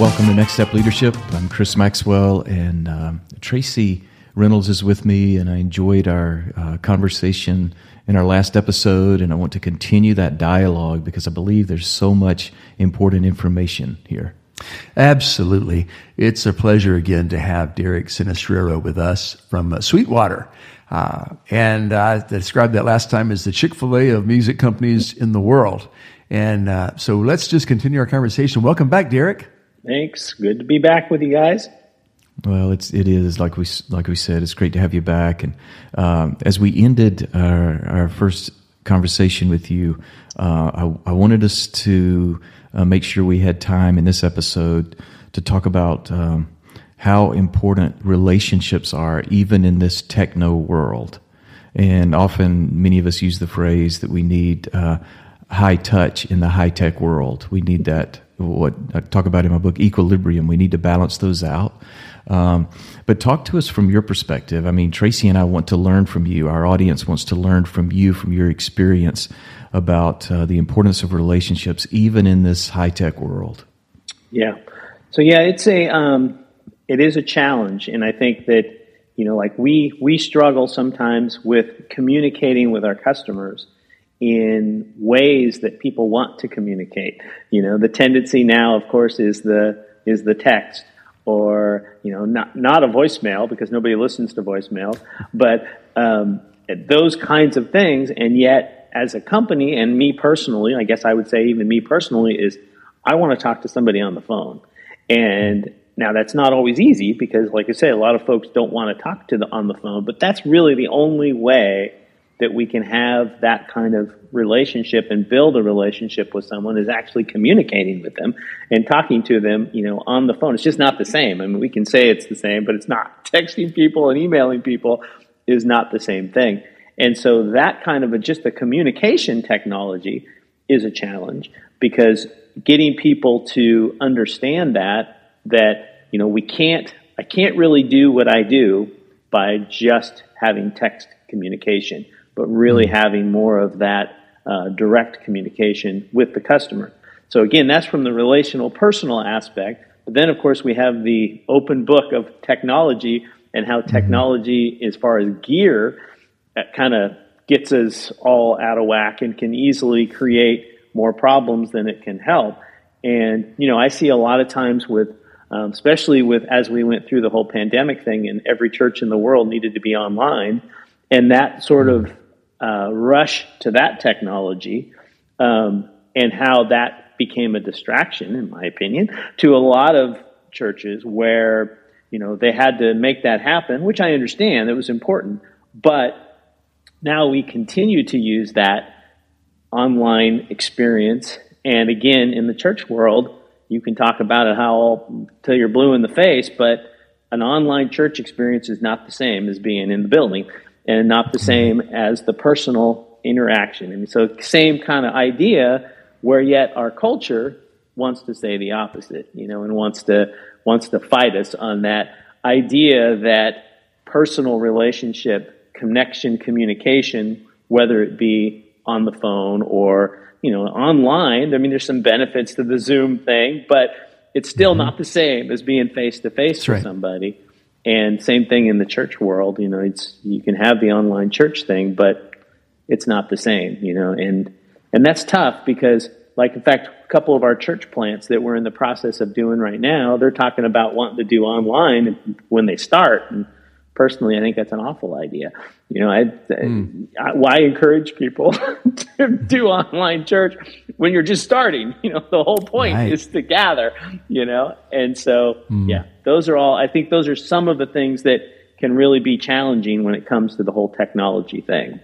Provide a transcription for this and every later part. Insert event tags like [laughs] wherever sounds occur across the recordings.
Welcome to Next Step Leadership. I'm Chris Maxwell, and um, Tracy Reynolds is with me, and I enjoyed our uh, conversation in our last episode, and I want to continue that dialogue because I believe there's so much important information here. Absolutely. It's a pleasure again to have Derek Sinistrero with us from Sweetwater. Uh, and I described that last time as the Chick fil A of music companies in the world. And uh, so let's just continue our conversation. Welcome back, Derek. Thanks. Good to be back with you guys. Well, it's it is like we like we said. It's great to have you back. And um, as we ended our our first conversation with you, uh, I, I, wanted us to uh, make sure we had time in this episode to talk about um, how important relationships are, even in this techno world. And often, many of us use the phrase that we need uh, high touch in the high tech world. We need that, what I talk about in my book, equilibrium. We need to balance those out. Um, but talk to us from your perspective. I mean, Tracy and I want to learn from you. Our audience wants to learn from you, from your experience about uh, the importance of relationships, even in this high tech world. Yeah. So yeah, it's a um, it is a challenge, and I think that you know, like we we struggle sometimes with communicating with our customers in ways that people want to communicate. You know, the tendency now, of course, is the is the text or you know not not a voicemail because nobody listens to voicemails, but um, those kinds of things. And yet, as a company, and me personally, I guess I would say even me personally is I want to talk to somebody on the phone. And now that's not always easy because, like I say, a lot of folks don't want to talk to the on the phone. But that's really the only way that we can have that kind of relationship and build a relationship with someone is actually communicating with them and talking to them, you know, on the phone. It's just not the same. I mean, we can say it's the same, but it's not. [laughs] Texting people and emailing people is not the same thing. And so that kind of a, just the communication technology is a challenge because getting people to understand that, that, you know, we can't, I can't really do what I do by just having text communication but really mm-hmm. having more of that uh, direct communication with the customer. So again, that's from the relational personal aspect. But then, of course, we have the open book of technology and how mm-hmm. technology, as far as gear, uh, kind of gets us all out of whack and can easily create more problems than it can help. And you know, I see a lot of times with, um, especially with as we went through the whole pandemic thing, and every church in the world needed to be online, and that sort of uh, rush to that technology um, and how that became a distraction, in my opinion, to a lot of churches where you know they had to make that happen, which I understand it was important, but now we continue to use that online experience, and again in the church world, you can talk about it how till you're blue in the face, but an online church experience is not the same as being in the building and not the same as the personal interaction. And so, same kind of idea, where yet our culture wants to say the opposite, you know, and wants to wants to fight us on that idea that personal relationship, connection, communication, whether it be on the phone or you know online. I mean, there's some benefits to the Zoom thing, but it's still mm-hmm. not the same as being face to face with somebody. And same thing in the church world, you know, it's you can have the online church thing, but it's not the same, you know, and and that's tough because like in fact a couple of our church plants that we're in the process of doing right now, they're talking about wanting to do online when they start. And personally, I think that's an awful idea. You know, I, mm. I why encourage people [laughs] to do online church when you're just starting? [laughs] You know, the whole point right. is to gather. You know, and so mm. yeah, those are all. I think those are some of the things that can really be challenging when it comes to the whole technology thing.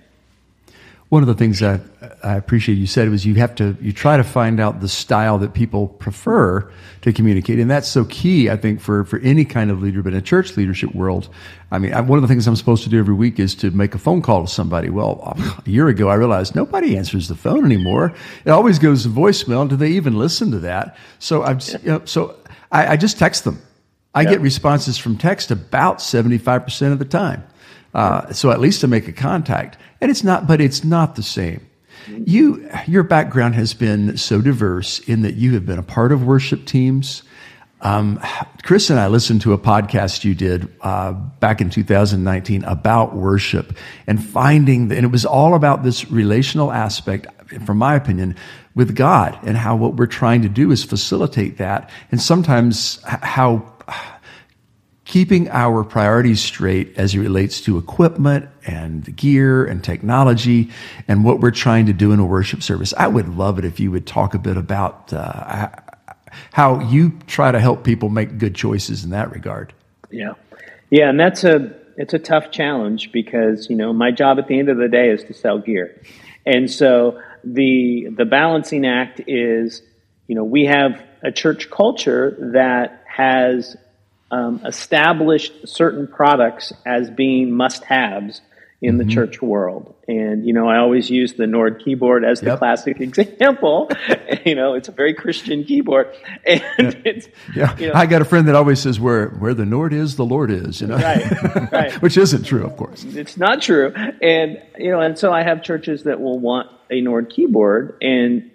One of the things I, I appreciate you said was you have to you try to find out the style that people prefer to communicate, and that's so key. I think for for any kind of leader, but in a church leadership world, I mean, I, one of the things I'm supposed to do every week is to make a phone call to somebody. Well, a year ago, I realized nobody answers the phone anymore. It always goes to voicemail. Do they even listen to that? So I'm you know, so I, I, just text them. I get responses from text about 75 percent of the time. Uh, so at least to make a contact. And it's not, but it's not the same. You, your background has been so diverse in that you have been a part of worship teams. Um, Chris and I listened to a podcast you did uh, back in 2019 about worship and finding, and it was all about this relational aspect, from my opinion, with God and how what we're trying to do is facilitate that, and sometimes how keeping our priorities straight as it relates to equipment and gear and technology and what we're trying to do in a worship service. I would love it if you would talk a bit about uh, how you try to help people make good choices in that regard. Yeah, yeah, and that's a it's a tough challenge because you know my job at the end of the day is to sell gear, and so the the balancing act is you know we have a church culture that has um, established certain products as being must haves in the mm-hmm. church world. And, you know, I always use the Nord keyboard as the yep. classic [laughs] example. you know, it's a very Christian keyboard. [laughs] And yeah. it's, yeah. You know, I got a friend that always says where, where the Nord is, the Lord is, you know, right, right. [laughs] which isn't true, of course. It's not true. And, you know, and so I have churches that will want a Nord keyboard and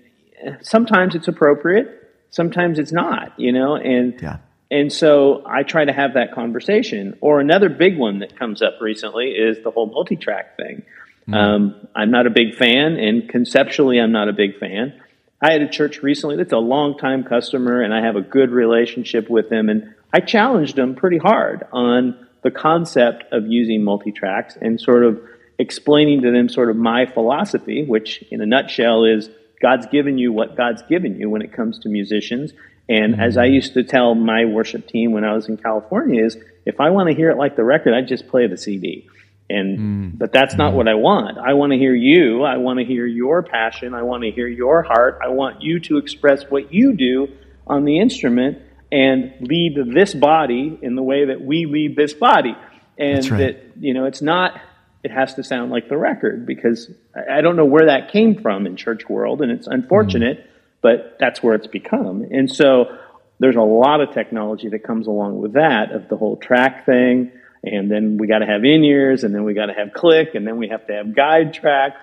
sometimes it's appropriate. Sometimes it's not, you know, and, yeah and so I try to have that conversation. Or another big one that comes up recently is the whole multi track thing. Mm-hmm. Um, I'm not a big fan, and conceptually, I'm not a big fan. I had a church recently that's a long-time customer, and I have a good relationship with them. And I challenged them pretty hard on the concept of using multi tracks and sort of explaining to them sort of my philosophy, which in a nutshell is God's given you what God's given you when it comes to musicians. And mm-hmm. as I used to tell my worship team when I was in California is if I want to hear it like the record, I just play the CD. And mm. but that's not mm. what I want. I want to hear you. I want to hear your passion. I want to hear your heart. I want you to express what you do on the instrument and lead this body in the way that we lead this body. And right. that you know, it's not it has to sound like the record because I don't know where that came from in church world and it's unfortunate. Mm but that's where it's become. And so there's a lot of technology that comes along with that of the whole track thing. And then we got to have in ears and then we got to have click and then we have to have guide track.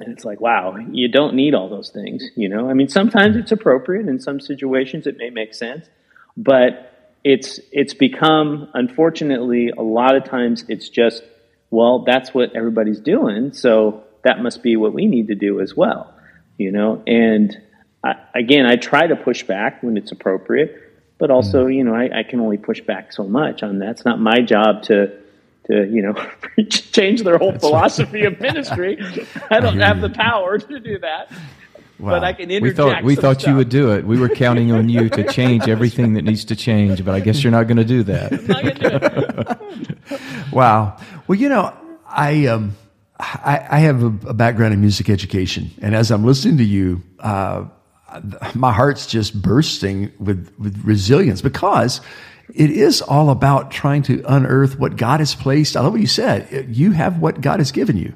And it's like, wow, you don't need all those things, you know? I mean, sometimes it's appropriate. In some situations, it may make sense, but it's, it's become, unfortunately, a lot of times it's just, well, that's what everybody's doing. So that must be what we need to do as well, you know? And I, again, I try to push back when it's appropriate, but also, mm. you know, I, I, can only push back so much on that. It's not my job to, to you know, [laughs] change their whole That's philosophy right. of ministry. [laughs] I don't I have the power to do that. Wow. But I can We thought we thought stuff. you would do it. We were counting on you to [laughs] change everything that needs to change, but I guess you're not going to do that. wow. Well, you know, I um, I, I have a, a, background in music education, and as I'm listening to you, uh, my heart's just bursting with, with resilience because it is all about trying to unearth what God has placed. I love what you said. You have what God has given you.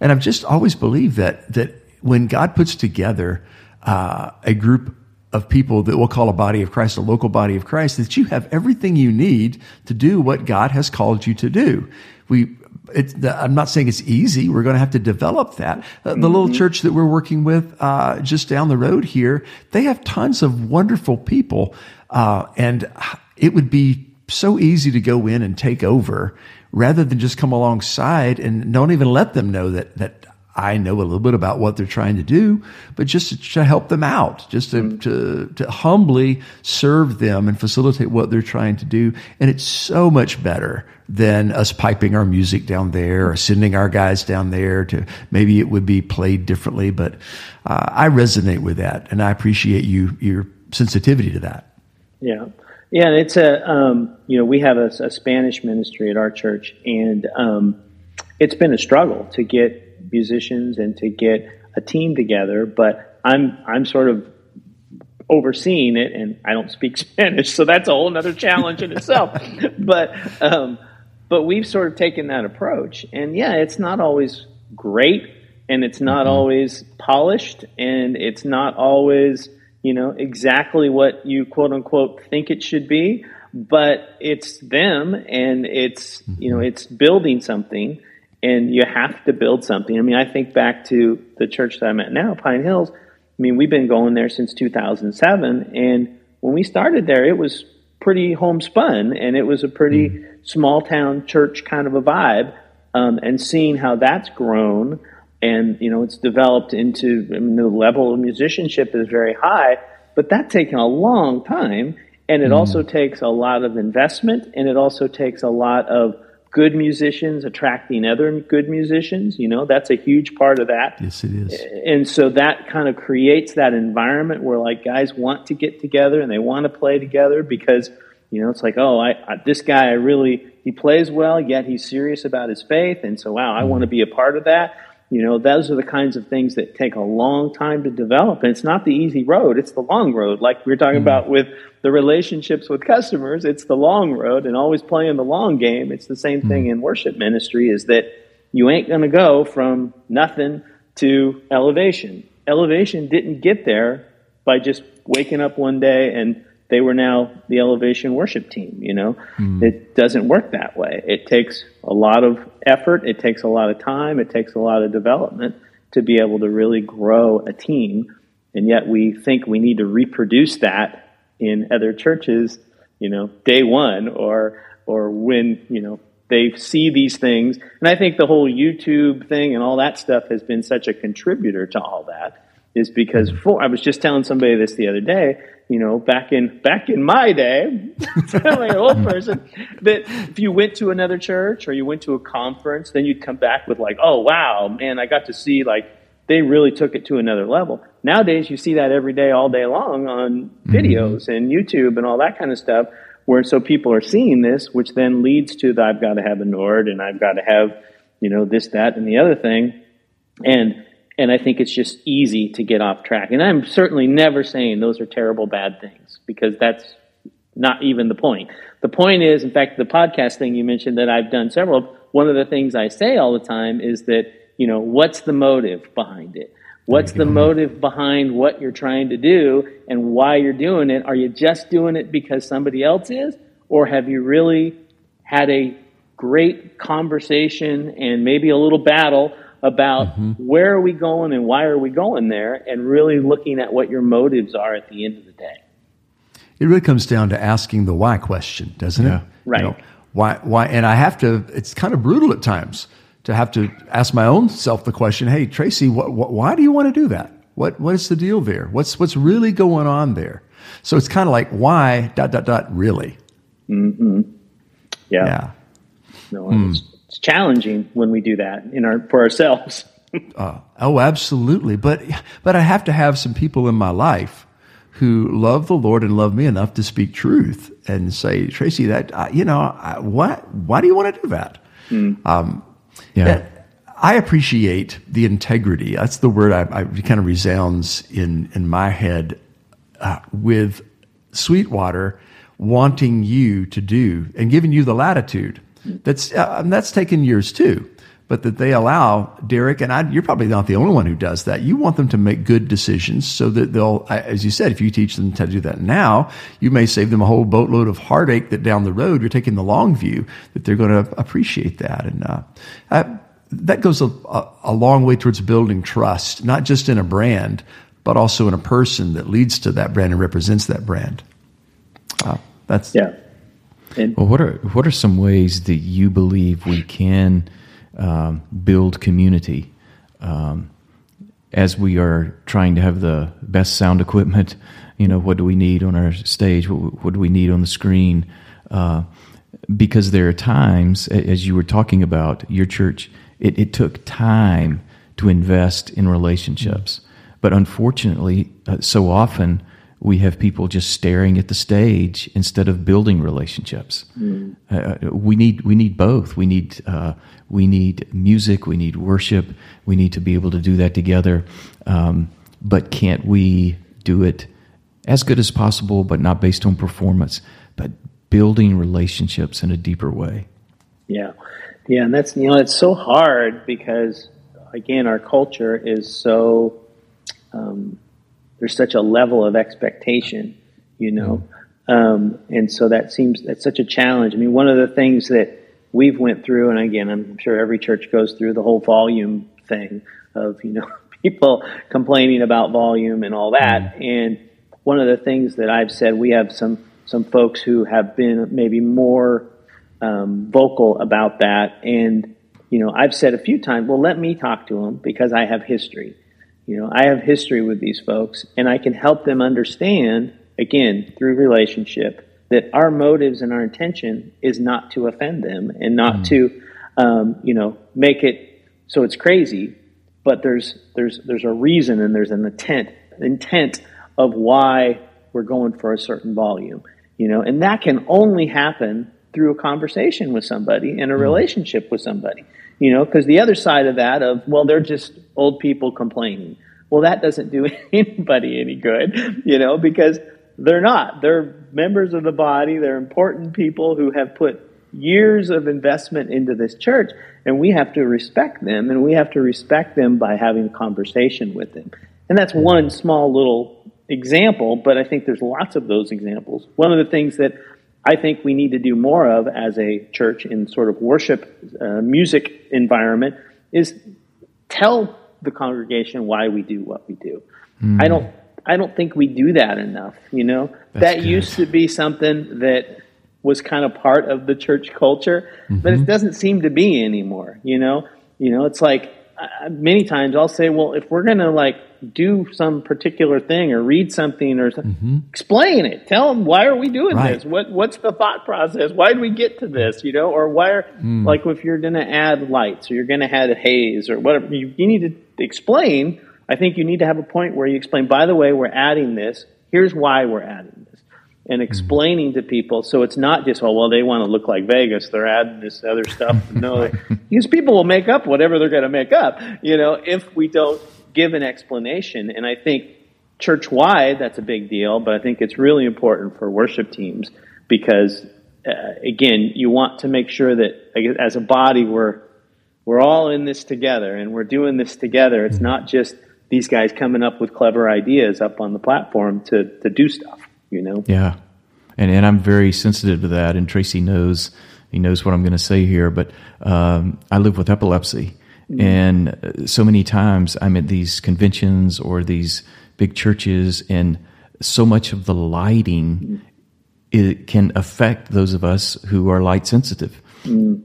And I've just always believed that, that when God puts together uh, a group of people that we'll call a body of Christ, a local body of Christ, that you have everything you need to do what God has called you to do. We I'm not saying it's easy. We're going to have to develop that. Uh, the mm-hmm. little church that we're working with uh, just down the road here, they have tons of wonderful people, uh, and it would be so easy to go in and take over rather than just come alongside and don't even let them know that that I know a little bit about what they're trying to do, but just to, to help them out, just to, mm-hmm. to, to humbly serve them and facilitate what they're trying to do. And it's so much better than us piping our music down there or sending our guys down there to maybe it would be played differently. But uh, I resonate with that, and I appreciate you your sensitivity to that. Yeah. Yeah, and it's a um, you know we have a, a, Spanish ministry at our church, and um, it's been a struggle to get musicians and to get a team together. But I'm I'm sort of overseeing it, and I don't speak [laughs] Spanish, so that's a whole other challenge in itself. [laughs] but um, but we've sort of taken that approach, and yeah, it's not always great, and it's not mm-hmm. always polished, and it's not always you know exactly what you quote unquote think it should be but it's them and it's you know mm-hmm. it's building something and you have to build something i mean i think back to the church that i'm at now pine hills i mean we've been going there since 2007 and when we started there it was pretty homespun and it was a pretty mm. small town church kind of a vibe um, and seeing how that's grown and you know it's developed into I mean, the level of musicianship is very high but that's taken a long time and it mm. also takes a lot of investment and it also takes a lot of good musicians attracting other good musicians. You know, that's a huge part of that. Yes, it is. And so that kind of creates that environment where like guys want to get together and they want to play together because, you know, it's like, oh, I, I this guy, I really, he plays well, yet he's serious about his faith. And so, wow, I mm-hmm. want to be a part of that. You know, those are the kinds of things that take a long time to develop. And it's not the easy road, it's the long road. Like we were talking mm-hmm. about with the relationships with customers, it's the long road and always playing the long game. It's the same mm-hmm. thing in worship ministry is that you ain't going to go from nothing to elevation. Elevation didn't get there by just waking up one day and they were now the elevation worship team you know mm. it doesn't work that way it takes a lot of effort it takes a lot of time it takes a lot of development to be able to really grow a team and yet we think we need to reproduce that in other churches you know day one or or when you know they see these things and i think the whole youtube thing and all that stuff has been such a contributor to all that is because hmm. for, I was just telling somebody this the other day you know, back in back in my day, [laughs] like an old [laughs] person, that if you went to another church or you went to a conference, then you'd come back with like, oh wow, man, I got to see like they really took it to another level. Nowadays, you see that every day, all day long on mm-hmm. videos and YouTube and all that kind of stuff. Where so people are seeing this, which then leads to the I've got to have a Nord and I've got to have, you know, this, that, and the other thing. And and I think it's just easy to get off track. And I'm certainly never saying those are terrible, bad things because that's not even the point. The point is, in fact, the podcast thing you mentioned that I've done several. One of the things I say all the time is that you know what's the motive behind it. What's the motive behind what you're trying to do and why you're doing it? Are you just doing it because somebody else is? Or have you really had a great conversation and maybe a little battle about mm-hmm. where are we going and why are we going there, and really looking at what your motives are at the end of the day. It really comes down to asking the why question, doesn't yeah. it? Right. You know, why? Why? And I have to. It's kind of brutal at times to have to ask my own self the question: Hey, Tracy, what, why do you want to do that? What What is the deal there? What's What's really going on there? So it's kind of like why dot dot dot really. Mm-hmm. Yeah. Yeah. No, mm it's challenging when we do that in our for ourselves. [laughs] uh, oh, absolutely. But but I have to have some people in my life who love the Lord and love me enough to speak truth and say, Tracy, that uh, you know, I, why why do you want to do that? Mm. Um, yeah. That, I appreciate the integrity. That's the word I, I kind of resounds in in my head uh, with Sweetwater wanting you to do and giving you the latitude that's uh, that's taken years too. But that they allow Derek and I, you're probably not the only one who does that. You want them to make good decisions so that they'll, as you said, if you teach them to do that now, you may save them a whole boatload of heartache that down the road you're taking the long view that they're going to appreciate that. And uh, I, that goes a, a, long way towards building trust, not just in a brand, but also in a person that leads to that brand and represents that brand. Uh, that's yeah. And well, what are what are some ways that you believe we can um, build community um, as we are trying to have the best sound equipment? You know, what do we need on our stage? What, what do we need on the screen? Uh, because there are times, as you were talking about your church, it, it took time to invest in relationships, but unfortunately, uh, so often we have people just staring at the stage instead of building relationships. Mm. Uh, we need we need both. We need uh, we need music. We need worship. We need to be able to do that together. Um, but can't we do it as good as possible, but not based on performance, but building relationships in a deeper way? Yeah, yeah, and that's you know it's so hard because again our culture is so. Um, there's such a level of expectation, you know, um, and so that seems that's such a challenge. I mean, one of the things that we've went through, and again, I'm sure every church goes through the whole volume thing of you know [laughs] people complaining about volume and all that. And one of the things that I've said, we have some some folks who have been maybe more um, vocal about that, and you know, I've said a few times, well, let me talk to them because I have history. You know, I have history with these folks and I can help them understand, again, through relationship, that our motives and our intention is not to offend them and not mm. to, um, you know, make it so it's crazy, but there's, there's, there's a reason and there's an intent, intent of why we're going for a certain volume, you know, and that can only happen through a conversation with somebody and a mm. relationship with somebody. You know, because the other side of that of, well, they're just old people complaining. Well, that doesn't do [laughs] anybody any good, you know, because they're not. They're members of the body. They're important people who have put years of investment into this church, and we have to respect them, and we have to respect them by having a conversation with them. And that's one small little example, but I think there's lots of those examples. One of the things that I think we need to do more of as a church in sort of worship uh, music environment is tell the congregation why we do what we do. Mm. I don't I don't think we do that enough, you know. That's that good. used to be something that was kind of part of the church culture, mm-hmm. but it mm-hmm. doesn't seem to be anymore, you know. You know, it's like uh, many times I'll say, well, if we're going to like do some particular thing or read something or mm-hmm. explain it. Tell them why are we doing right. this? What what's the thought process? Why did we get to this? You know, or why are mm. like if you're going to add lights or you're going to add a haze or whatever, you, you need to explain. I think you need to have a point where you explain. By the way, we're adding this. Here's why we're adding and mm-hmm. explaining mm. to people so it's not just oh well they want to look like Vegas. They're adding this other stuff. [laughs] no, these people will make up whatever they're going to make up. You know, if we don't give an explanation. And I think church wide, that's a big deal, but I think it's really important for worship teams because, uh, again, you want to make sure that as a body, we're, we're all in this together and we're doing this together. It's not just these guys coming up with clever ideas up on the platform to, to do stuff, you know? Yeah. And, and I'm very sensitive to that. And Tracy knows, he knows what I'm going to say here, but um, I live with epilepsy. Mm-hmm. And so many times I'm at these conventions or these big churches, and so much of the lighting mm-hmm. it can affect those of us who are light sensitive. Mm.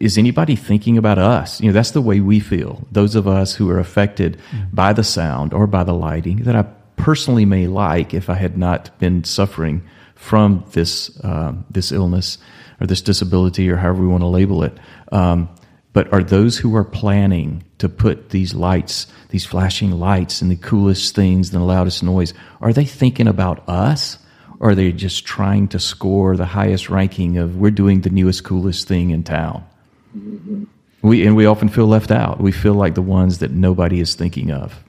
Is anybody thinking about us? You know, that's the way we feel. Those of us who are affected mm. by the sound or by the lighting that I personally may like if I had not been suffering from this uh, this illness or this disability or however we want to label it. Um, but are those who are planning to put these lights, these flashing lights and the coolest things and the loudest noise, are they thinking about us? Or are they just trying to score the highest ranking of we're doing the newest, coolest thing in town? Mm-hmm. We, and we often feel left out. We feel like the ones that nobody is thinking of.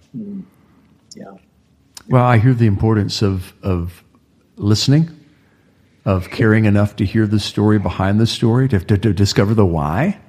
Well, I hear the importance of, of listening, of caring enough to hear the story behind the story, to, to, to discover the why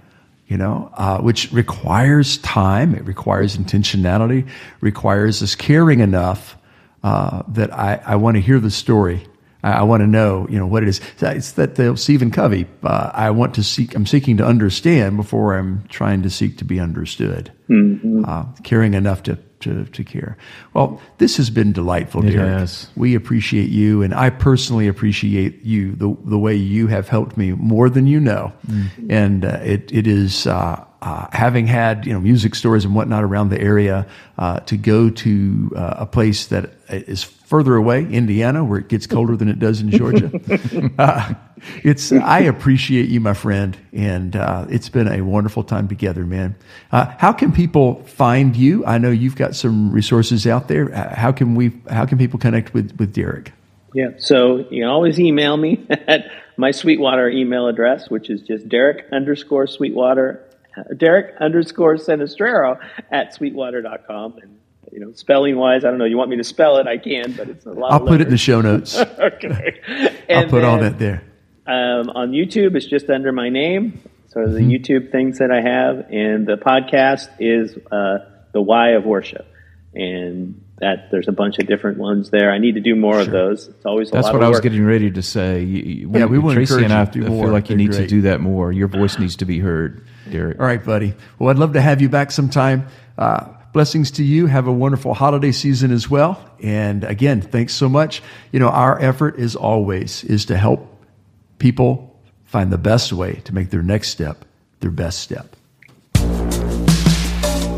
you know, uh, which requires time. It requires intentionality, requires us caring enough uh, that I, I want to hear the story. I, I want to know, you know, what it is. It's that the Stephen Covey. Uh, I want to seek. I'm seeking to understand before I'm trying to seek to be understood. Mm-hmm. Uh, caring enough to to, to care. Well, this has been delightful, it Derek. Has. We appreciate you, and I personally appreciate you the the way you have helped me more than you know. Mm-hmm. And uh, it it is. Uh, uh, having had you know music stores and whatnot around the area, uh, to go to uh, a place that is further away, Indiana, where it gets colder than it does in [laughs] Georgia, uh, [laughs] it's I appreciate you, my friend, and uh, it's been a wonderful time together, man. Uh, how can people find you? I know you've got some resources out there. Uh, how can we? How can people connect with with Derek? Yeah, so you can always email me [laughs] at my Sweetwater email address, which is just Derek underscore Sweetwater, Derek underscore Sinistrero at sweetwater.com. And, you know, spelling wise, I don't know, you want me to spell it? I can, but it's a lot I'll put it in the show notes. [laughs] okay. I'll put then, all that there. Um, on YouTube, it's just under my name. So the mm-hmm. YouTube things that I have, and the podcast is uh, The Why of Worship. And that there's a bunch of different ones there. I need to do more sure. of those. It's always that's what I was getting ready to say. You, yeah, we want Tracy and I feel more. like you need great. to do that more. Your voice [sighs] needs to be heard, Derek. All right, buddy. Well, I'd love to have you back sometime. Uh, blessings to you. Have a wonderful holiday season as well. And again, thanks so much. You know, our effort is always is to help people find the best way to make their next step their best step.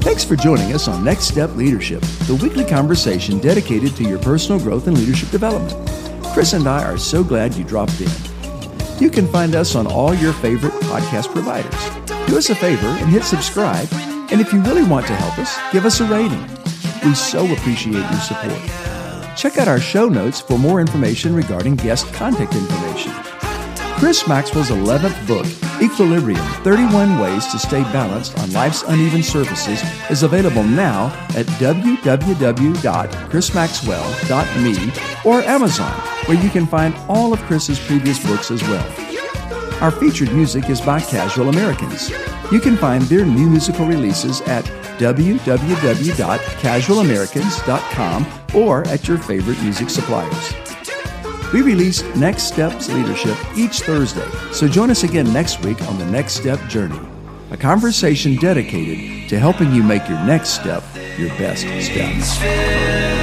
Thanks for joining us on Next Step Leadership, the weekly conversation dedicated to your personal growth and leadership development. Chris and I are so glad you dropped in. You can find us on all your favorite podcast providers. Do us a favor and hit subscribe. And if you really want to help us, give us a rating. We so appreciate your support. Check out our show notes for more information regarding guest contact information. Chris Maxwell's 11th book, Equilibrium 31 Ways to Stay Balanced on Life's Uneven Surfaces, is available now at www.chrismaxwell.me or Amazon, where you can find all of Chris's previous books as well. Our featured music is by Casual Americans. You can find their new musical releases at www.casualamericans.com or at your favorite music suppliers. We release Next Steps Leadership each Thursday, so join us again next week on the Next Step Journey, a conversation dedicated to helping you make your next step your best step.